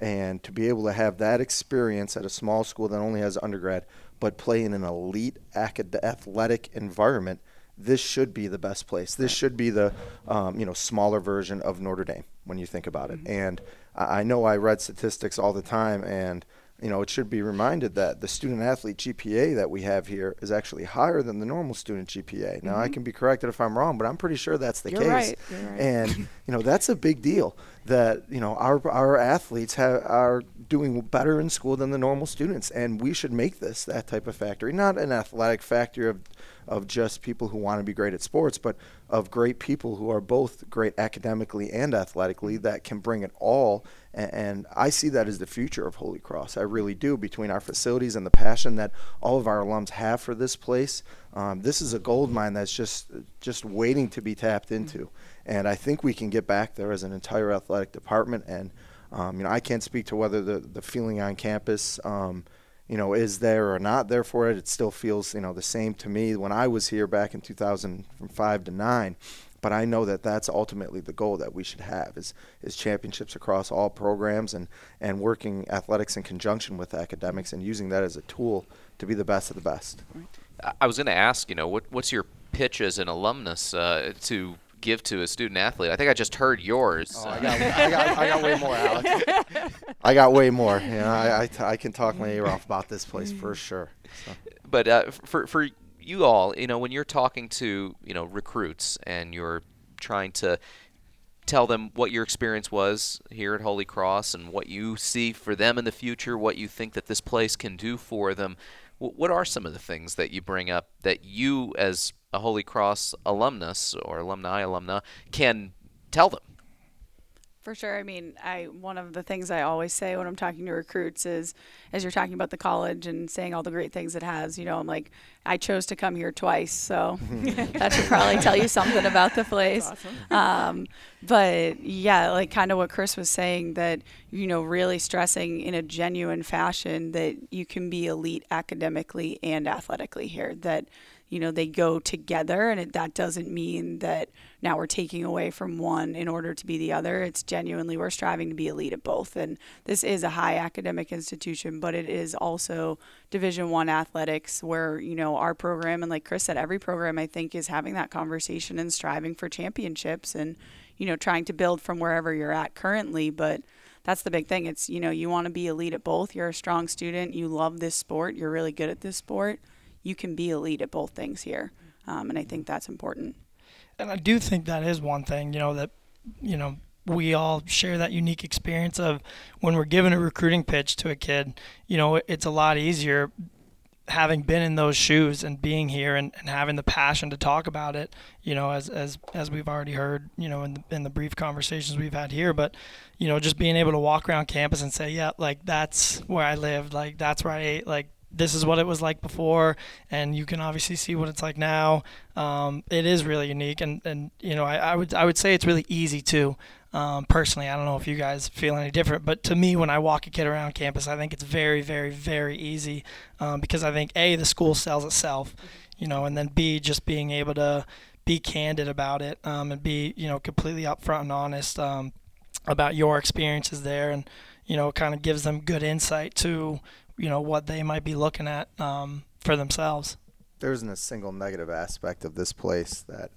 Speaker 7: And to be able to have that experience at a small school that only has undergrad, but play in an elite acad- athletic environment, this should be the best place. This should be the um, you know smaller version of Notre Dame when you think about it. Mm-hmm. And I know I read statistics all the time, and you know, it should be reminded that the student athlete GPA that we have here is actually higher than the normal student GPA. Now, mm-hmm. I can be corrected if I'm wrong, but I'm pretty sure that's the
Speaker 3: You're
Speaker 7: case.
Speaker 3: Right. You're right.
Speaker 7: And you know, that's a big deal that you know our our athletes have are doing better in school than the normal students, and we should make this that type of factory, not an athletic factory of of just people who want to be great at sports, but of great people who are both great academically and athletically that can bring it all. And, and, I see that as the future of Holy Cross. I really do. Between our facilities and the passion that all of our alums have for this place, um, this is a gold mine that's just just waiting to be tapped into. And I think we can get back there as an entire athletic department. And um, you know, I can't speak to whether the the feeling on campus. Um, you know, is there or not there for it. It still feels, you know, the same to me when I was here back in 2005 to 9. But I know that that's ultimately the goal that we should have is, is championships across all programs and, and working athletics in conjunction with academics and using that as a tool to be the best of the best.
Speaker 2: I was going to ask, you know, what, what's your pitch as an alumnus uh, to give to a student athlete. I think I just heard yours.
Speaker 7: Oh, I, got, I, got, I got way more, Alex. I got way more. You know, I, I, I can talk my ear off about this place for sure. So.
Speaker 2: But uh, for for you all, you know, when you're talking to you know recruits and you're trying to tell them what your experience was here at Holy Cross and what you see for them in the future, what you think that this place can do for them. What are some of the things that you bring up that you, as a Holy Cross alumnus or alumni alumna can tell them.
Speaker 5: For sure. I mean, I one of the things I always say when I'm talking to recruits is, as you're talking about the college and saying all the great things it has, you know, I'm like, I chose to come here twice, so that should probably tell you something about the place. Awesome. Um, but yeah, like kind of what Chris was saying, that you know, really stressing in a genuine fashion that you can be elite academically and athletically here. That you know they go together and it, that doesn't mean that now we're taking away from one in order to be the other. It's genuinely we're striving to be elite at both and this is a high academic institution but it is also division one athletics where you know our program and like chris said every program i think is having that conversation and striving for championships and you know trying to build from wherever you're at currently but that's the big thing. It's you know you want to be elite at both. You're a strong student. You love this sport. You're really good at this sport you can be elite at both things here. Um, and I think that's important.
Speaker 6: And I do think that is one thing, you know, that, you know, we all share that unique experience of when we're giving a recruiting pitch to a kid, you know, it's a lot easier having been in those shoes and being here and, and having the passion to talk about it, you know, as, as, as we've already heard, you know, in the, in the brief conversations we've had here, but, you know, just being able to walk around campus and say, yeah, like that's where I lived, like that's where I ate, like this is what it was like before, and you can obviously see what it's like now. Um, it is really unique, and, and you know I, I would I would say it's really easy too. Um, personally, I don't know if you guys feel any different, but to me, when I walk a kid around campus, I think it's very, very, very easy um, because I think a the school sells itself, you know, and then b just being able to be candid about it um, and be you know completely upfront and honest um, about your experiences there, and you know, kind of gives them good insight to you know what they might be looking at um, for themselves.
Speaker 7: there isn't a single negative aspect of this place that,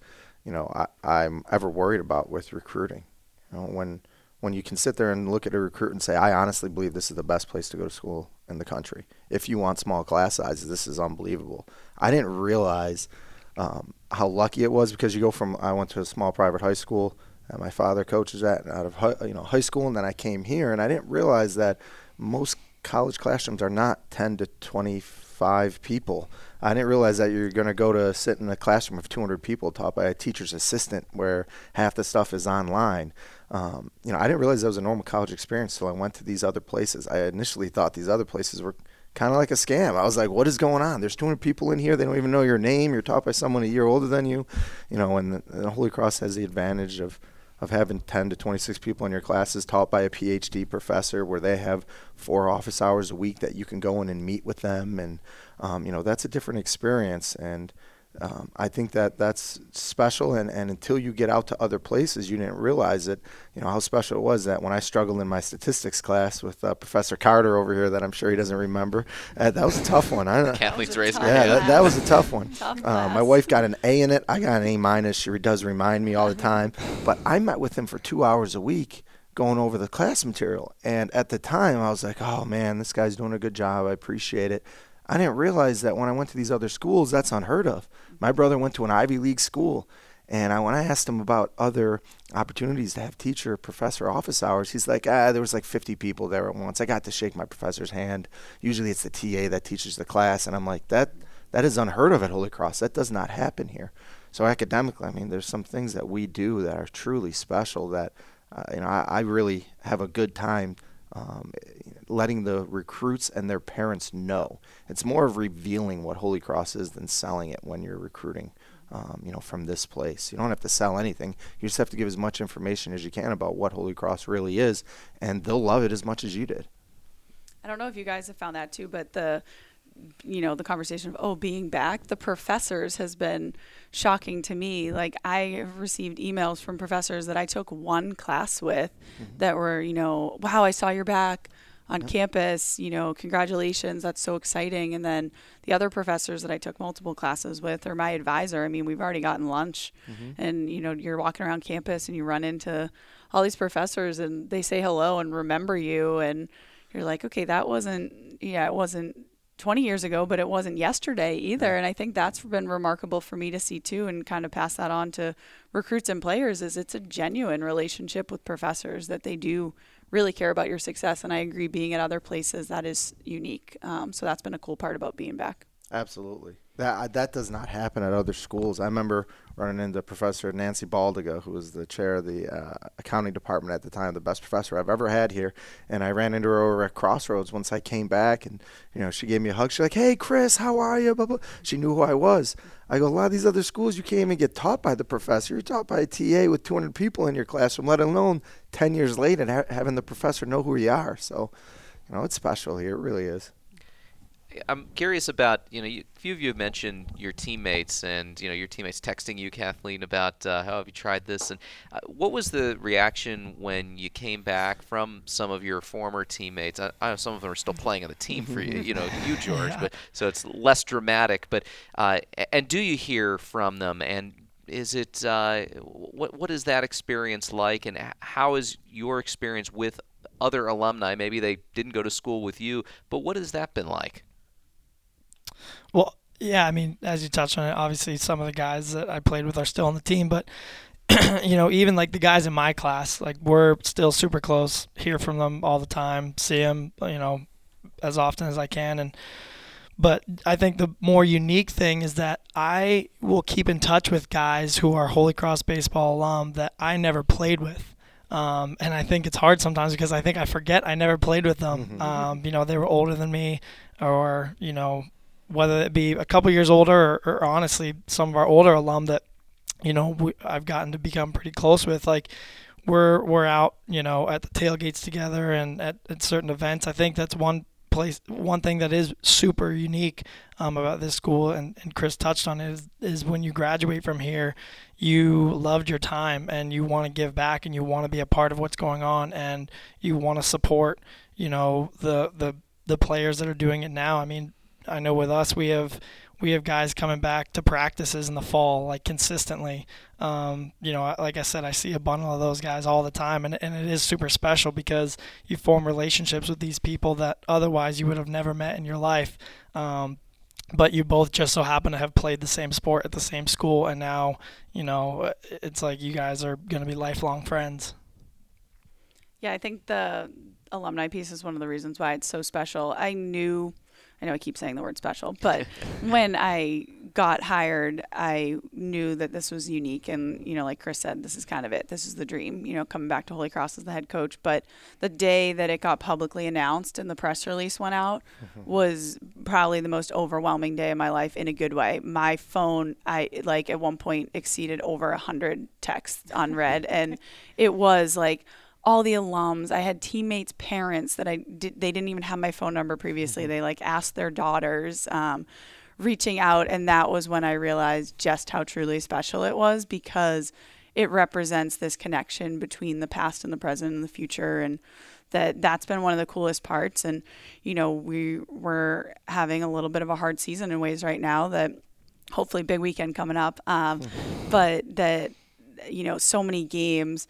Speaker 7: you know, I, I'm ever worried about with recruiting. You know, when when you can sit there and look at a recruit and say, I honestly believe this is the best place to go to school in the country. If you want small class sizes, this is unbelievable. I didn't realize um, how lucky it was because you go from I went to a small private high school that my father coaches at out of high, you know high school, and then I came here, and I didn't realize that most college classrooms are not 10 to 25 people. I didn't realize that you're going to go to sit in a classroom of 200 people taught by a teacher's assistant where half the stuff is online. Um, you know, I didn't realize that was a normal college experience until I went to these other places. I initially thought these other places were kind of like a scam. I was like, what is going on? There's 200 people in here. They don't even know your name. You're taught by someone a year older than you. You know, and the, the Holy Cross has the advantage of – of having 10 to 26 people in your classes taught by a PhD professor where they have four office hours a week that you can go in and meet with them. And, um, you know, that's a different experience. And, um, I think that that's special, and, and until you get out to other places, you didn't realize it. You know how special it was that when I struggled in my statistics class with uh, Professor Carter over here, that I'm sure he doesn't remember. Uh, that was a tough one. I
Speaker 2: don't Athletes raising
Speaker 7: Yeah, that, that, was a tough one. Tough uh, my wife got an A in it. I got an A minus. She does remind me all the time. But I met with him for two hours a week going over the class material. And at the time, I was like, oh man, this guy's doing a good job. I appreciate it. I didn't realize that when I went to these other schools, that's unheard of. My brother went to an Ivy League school, and I, when I asked him about other opportunities to have teacher, professor office hours, he's like, ah, there was like 50 people there at once. I got to shake my professor's hand. Usually it's the TA that teaches the class, and I'm like, that that is unheard of at Holy Cross. That does not happen here. So academically, I mean, there's some things that we do that are truly special that, uh, you know, I, I really have a good time um, letting the recruits and their parents know. It's more of revealing what Holy Cross is than selling it when you're recruiting. Um, you know, from this place. You don't have to sell anything. You just have to give as much information as you can about what Holy Cross really is, and they'll love it as much as you did.
Speaker 5: I don't know if you guys have found that too, but the you know the conversation of oh being back the professors has been shocking to me like i have received emails from professors that i took one class with mm-hmm. that were you know wow i saw your back on yep. campus you know congratulations that's so exciting and then the other professors that i took multiple classes with or my advisor i mean we've already gotten lunch mm-hmm. and you know you're walking around campus and you run into all these professors and they say hello and remember you and you're like okay that wasn't yeah it wasn't 20 years ago, but it wasn't yesterday either. And I think that's been remarkable for me to see too, and kind of pass that on to recruits and players. Is it's a genuine relationship with professors that they do really care about your success. And I agree, being at other places that is unique. Um, so that's been a cool part about being back.
Speaker 7: Absolutely. That that does not happen at other schools. I remember running into Professor Nancy Baldiga, who was the chair of the uh, accounting department at the time, the best professor I've ever had here. And I ran into her over at Crossroads once I came back, and you know she gave me a hug. She's like, "Hey, Chris, how are you?" Blah, blah. She knew who I was. I go, a lot of these other schools, you can't even get taught by the professor. You're taught by a TA with 200 people in your classroom, let alone 10 years later ha- having the professor know who you are. So, you know, it's special here. It really is.
Speaker 2: I'm curious about you know, you, few of you have mentioned your teammates and you know your teammates texting you, Kathleen, about uh, how have you tried this and uh, what was the reaction when you came back from some of your former teammates? I, I know some of them are still playing on the team for you, you know, you George, yeah. but so it's less dramatic. But uh, and do you hear from them and is it uh, what what is that experience like and how is your experience with other alumni maybe they didn't go to school with you but what has that been like
Speaker 6: well, yeah, I mean, as you touched on it, obviously some of the guys that I played with are still on the team, but you know, even like the guys in my class, like we're still super close. Hear from them all the time, see them, you know, as often as I can, and but I think the more unique thing is that I will keep in touch with guys who are Holy Cross baseball alum that I never played with. Um, and I think it's hard sometimes because I think I forget I never played with them. Mm-hmm. Um, you know, they were older than me, or you know, whether it be a couple years older or, or, honestly some of our older alum that you know we, I've gotten to become pretty close with like we're we're out you know at the tailgates together and at, at certain events. I think that's one place one thing that is super unique um, about this school and, and Chris touched on it is, is when you graduate from here you loved your time and you want to give back and you want to be a part of what's going on and you want to support you know the the the players that are doing it now. I mean I know with us we have we have guys coming back to practices in the fall like consistently. Um, you know, like I said, I see a bundle of those guys all the time, and, and it is super special because you form relationships with these people that otherwise you would have never met in your life. Um, but you both just so happen to have played the same sport at the same school, and now you know it's like you guys are going to be lifelong friends.
Speaker 5: Yeah, I think the alumni piece is one of the reasons why it's so special. I knew I know I keep saying the word special, but when I got hired, I knew that this was unique. And, you know, like Chris said, this is kind of it. This is the dream, you know, coming back to Holy Cross as the head coach. But the day that it got publicly announced and the press release went out mm-hmm. was probably the most overwhelming day of my life in a good way. My phone, I like at one point exceeded over a 100 texts on red. and it was like, all the alums. I had teammates' parents that I did, they didn't even have my phone number previously. Mm-hmm. They like asked their daughters, um, reaching out, and that was when I realized just how truly special it was because it represents this connection between the past and the present and the future, and that that's been one of the coolest parts. And you know, we were having a little bit of a hard season in ways right now that hopefully big weekend coming up, um, mm-hmm. but that you know so many games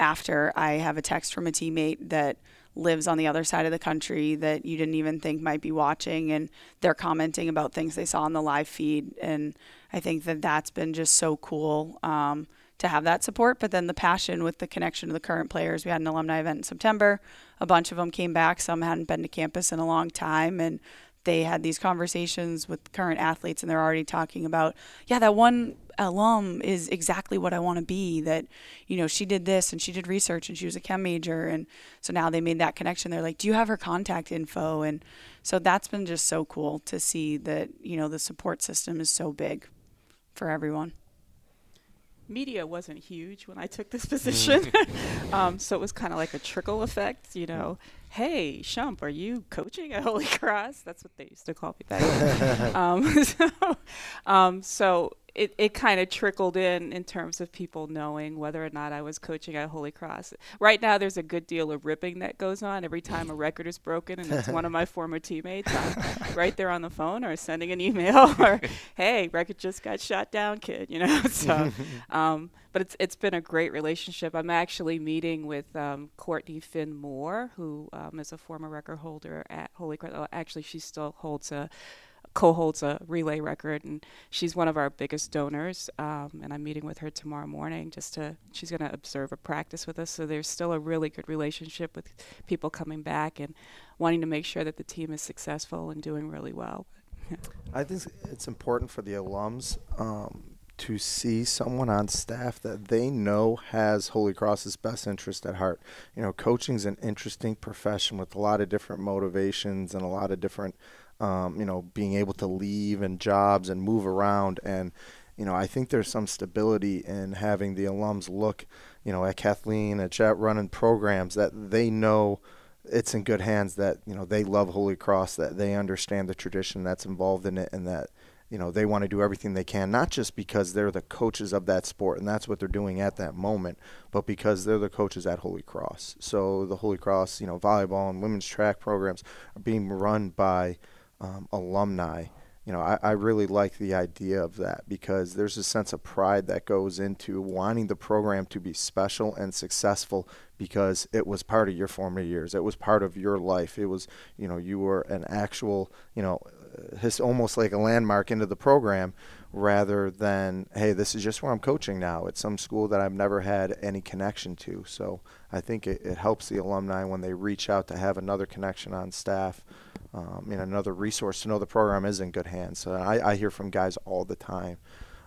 Speaker 5: after I have a text from a teammate that lives on the other side of the country that you didn't even think might be watching and they're commenting about things they saw on the live feed and i think that that's been just so cool um, to have that support. But then the passion with the connection to the current players. We had an alumni event in september. A bunch of them came back. Some hadn't been to campus in a long time and they had these conversations with current athletes and they're already talking about yeah that one alum is exactly what I want to be. That, you know, she did this and she did research and she was a chem major. And so now they made that connection. They're like, do you have her contact info? And so that's been just so cool to see that, you know, the support system is so big for everyone
Speaker 3: media wasn't huge when I took this position. um, so it was kind of like a trickle effect, you know. Hey, Shump, are you coaching at Holy Cross? That's what they used to call me back then. um, so, um, so it, it kind of trickled in in terms of people knowing whether or not I was coaching at Holy Cross. Right now, there's a good deal of ripping that goes on every time a record is broken, and it's one of my former teammates. I'm right there on the phone or sending an email or, "Hey, record just got shot down, kid." You know. so, um, but it's it's been a great relationship. I'm actually meeting with um, Courtney Finn Moore, who um, is a former record holder at Holy Cross. Actually, she still holds a co-holds a relay record, and she's one of our biggest donors. Um, and I'm meeting with her tomorrow morning just to. She's going to observe a practice with us. So there's still a really good relationship with people coming back and wanting to make sure that the team is successful and doing really well.
Speaker 7: I think it's important for the alums um, to see someone on staff that they know has Holy Cross's best interest at heart. You know, coaching is an interesting profession with a lot of different motivations and a lot of different um, you know, being able to leave and jobs and move around. And, you know, I think there's some stability in having the alums look, you know, at Kathleen, at Jet running programs that they know it's in good hands that, you know, they love Holy Cross, that they understand the tradition that's involved in it and that, you know, they want to do everything they can, not just because they're the coaches of that sport and that's what they're doing at that moment, but because they're the coaches at Holy Cross. So the Holy Cross, you know, volleyball and women's track programs are being run by – um, alumni. You know, I, I really like the idea of that because there's a sense of pride that goes into wanting the program to be special and successful because it was part of your formative years. It was part of your life. It was, you know, you were an actual, you know, his almost like a landmark into the program rather than hey this is just where i'm coaching now it's some school that i've never had any connection to so i think it, it helps the alumni when they reach out to have another connection on staff um, know, another resource to know the program is in good hands. So I, I hear from guys all the time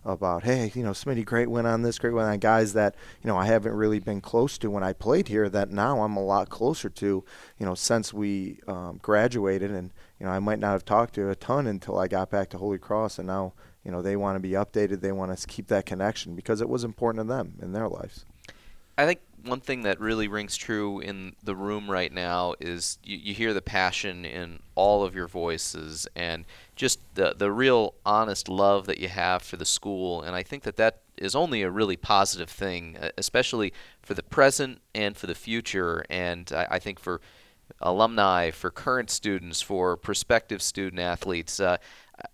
Speaker 7: about, hey, you know, Smitty, great win on this, great win on guys that, you know, I haven't really been close to when I played here that now I'm a lot closer to, you know, since we um, graduated. And, you know, I might not have talked to a ton until I got back to Holy Cross. And now, you know, they want to be updated. They want to keep that connection because it was important to them in their lives.
Speaker 2: I think one thing that really rings true in the room right now is you, you hear the passion in all of your voices and just the the real honest love that you have for the school and I think that that is only a really positive thing especially for the present and for the future and I, I think for alumni for current students for prospective student athletes uh,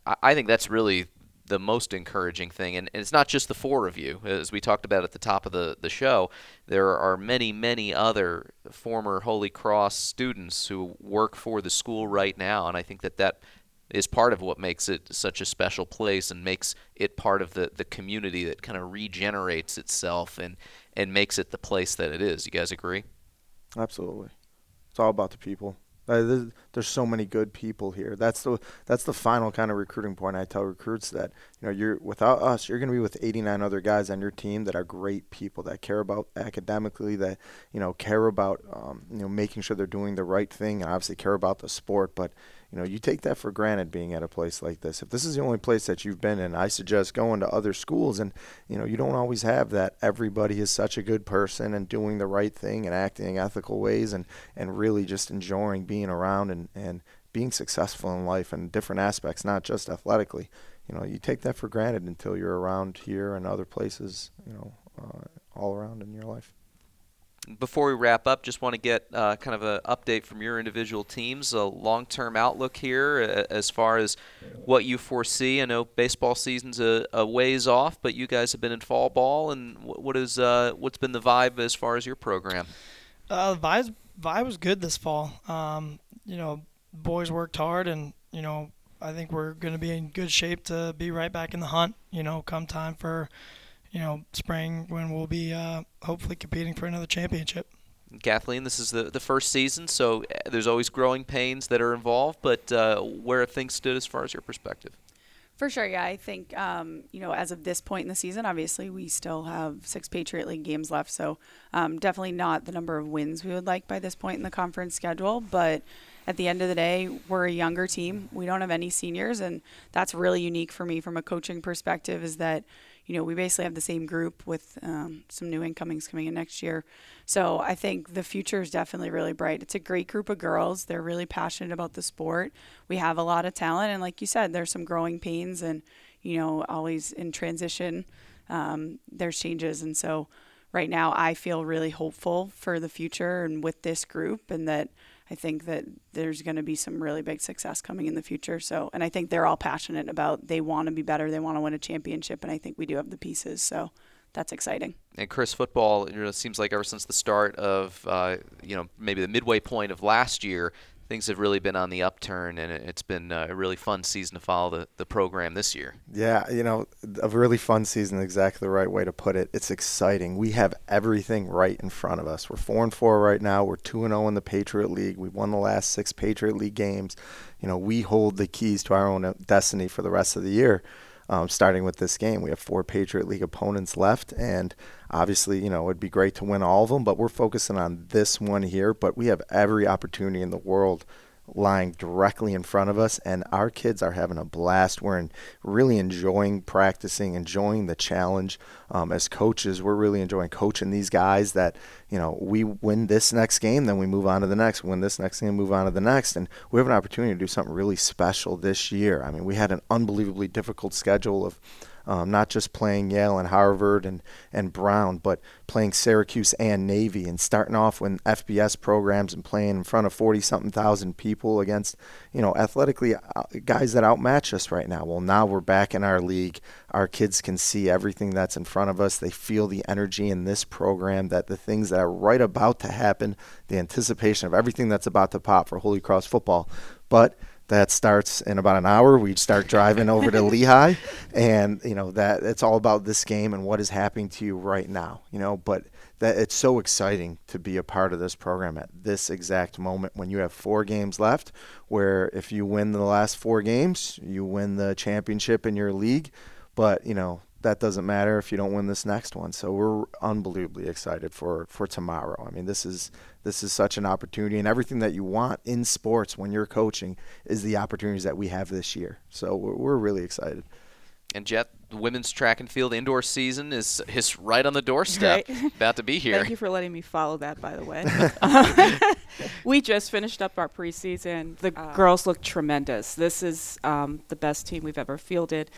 Speaker 2: I, think that's really the most encouraging thing. And, and, it's not just the four of you. As we talked about at the top of the, the show, there are many, many other former Holy Cross students who work for the school right now. And I think that that is part of what makes it such a special place and makes it part of the, the community that kind of regenerates itself and, and makes it the place that it is. You guys agree?
Speaker 7: Absolutely. It's all about the people. Uh, there's so many good people here. That's the that's the final kind of recruiting point. I tell recruits that you know you're without us, you're going to be with 89 other guys on your team that are great people that care about academically, that you know care about um, you know making sure they're doing the right thing, and obviously care about the sport. But you know, you take that for granted being at a place like this. If this is the only place that you've been in, I suggest going to other schools. And, you know, you don't always have that. Everybody is such a good person and doing the right thing and acting in ethical ways and, and really just enjoying being around and, and being successful in life and different aspects, not just athletically. You know, you take that for granted until you're around here and other places, you know, uh, all around in your life
Speaker 2: before we wrap up, just want to get uh, kind of an update from your individual teams, a long-term outlook here as far as what you foresee. I know baseball season's a, a ways off, but you guys have been in fall ball, and what is uh, what's been the vibe as far as your program?
Speaker 6: Uh, the vibe, vibe was good this fall. Um, you know, boys worked hard, and you know, I think we're going to be in good shape to be right back in the hunt. You know, come time for you know, spring when we'll be uh, hopefully competing for another championship.
Speaker 2: Kathleen, this is the, the first season, so uh, there's always growing pains that are involved, but uh, where have things stood as far as your perspective?
Speaker 5: For sure, yeah. I think, um, you know, as of this point in the season, obviously we still have six Patriot League games left, so um, definitely not the number of wins we would like by this point in the conference schedule, but at the end of the day, we're a younger team. We don't have any seniors, and that's really unique for me from a coaching perspective is that – you know, we basically have the same group with um, some new incomings coming in next year. So I think the future is definitely really bright. It's a great group of girls. They're really passionate about the sport. We have a lot of talent, and like you said, there's some growing pains, and you know, always in transition, um, there's changes, and so right now I feel really hopeful for the future and with this group, and that I think that there's going to be some really big success coming in the future. So, and I think they're all passionate about they want to be better, they want to win a championship, and I think we do have the pieces. So, that's exciting.
Speaker 2: And Chris, football, you know, it seems like ever since the start of, uh, you know, maybe the midway point of last year, things have really been on the upturn, and it's been uh, a really fun season to follow the, the program this year.
Speaker 7: Yeah, you know, a really fun season, exactly the right way to put it. It's exciting. We have everything right in front of us. We're four and four right now. We're two and zero oh in the Patriot League. We won the last six Patriot League games. You know, we hold the keys to our own destiny for the rest of the year um, starting with this game. We have four Patriot League opponents left, and obviously, you know, it'd be great to win all of them, but we're focusing on this one here. But we have every opportunity in the world lying directly in front of us, and our kids are having a blast. We're in, really enjoying practicing, enjoying the challenge. Um, as coaches, we're really enjoying coaching these guys. That you know, we win this next game, then we move on to the next. Win this next game, move on to the next, and we have an opportunity to do something really special this year. I mean, we had an unbelievably difficult schedule of um, not just playing Yale and Harvard and, and Brown, but playing Syracuse and Navy and starting off with FBS programs and playing in front of 40 something thousand people against, you know, athletically uh, guys that outmatch us right now. Well, now we're back in our league. Our kids can see everything that's in front of us. They feel the energy in this program that the things that are right about to happen, the anticipation of everything that's about to pop for Holy Cross football. But that starts in about an hour. We start driving over to Lehigh, and you know that it's all about this game and what is happening to you right now. You know, but that it's so exciting to be a part of this program at this exact moment when you have four games left. Where if you win the last four games, you win the championship in your league. But you know that doesn't matter if you don't win this next one. So we're unbelievably excited for for tomorrow. I mean, this is this is such an opportunity, and everything that you want in sports when you're coaching is the opportunities that we have this year. So we're, we're really excited.
Speaker 2: And Jet, the women's track and field indoor season is is right on the doorstep, right. about to be here.
Speaker 3: Thank you for letting me follow that, by the way. we just finished up our preseason. The uh, girls look tremendous. This is um, the best team we've ever fielded.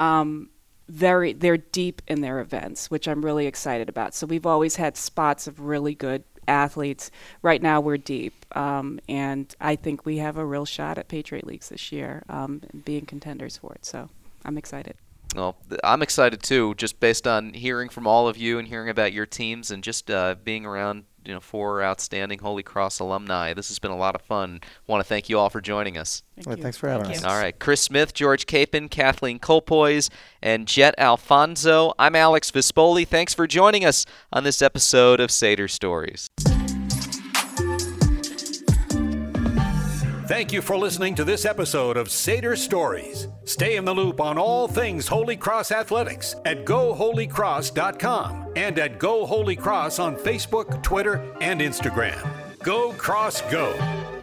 Speaker 3: Um, very they're deep in their events, which I'm really excited about. So we've always had spots of really good athletes. Right now, we're deep, um, and I think we have a real shot at Patriot Leagues this year, um, being contenders for it. So I'm excited.
Speaker 2: Well, I'm excited too, just based on hearing from all of you and hearing about your teams and just uh, being around you know four outstanding Holy Cross alumni. This has been a lot of fun. Want to thank you all for joining us.
Speaker 7: Thank well, thanks for having thank us.
Speaker 2: You. All right, Chris Smith, George Capon, Kathleen Colpoys, and Jet Alfonso. I'm Alex Vispoli. Thanks for joining us on this episode of Sader Stories.
Speaker 1: Thank you for listening to this episode of Sader Stories. Stay in the loop on all things Holy Cross athletics at goholycross.com and at Go Holy Cross on Facebook, Twitter, and Instagram. Go Cross Go!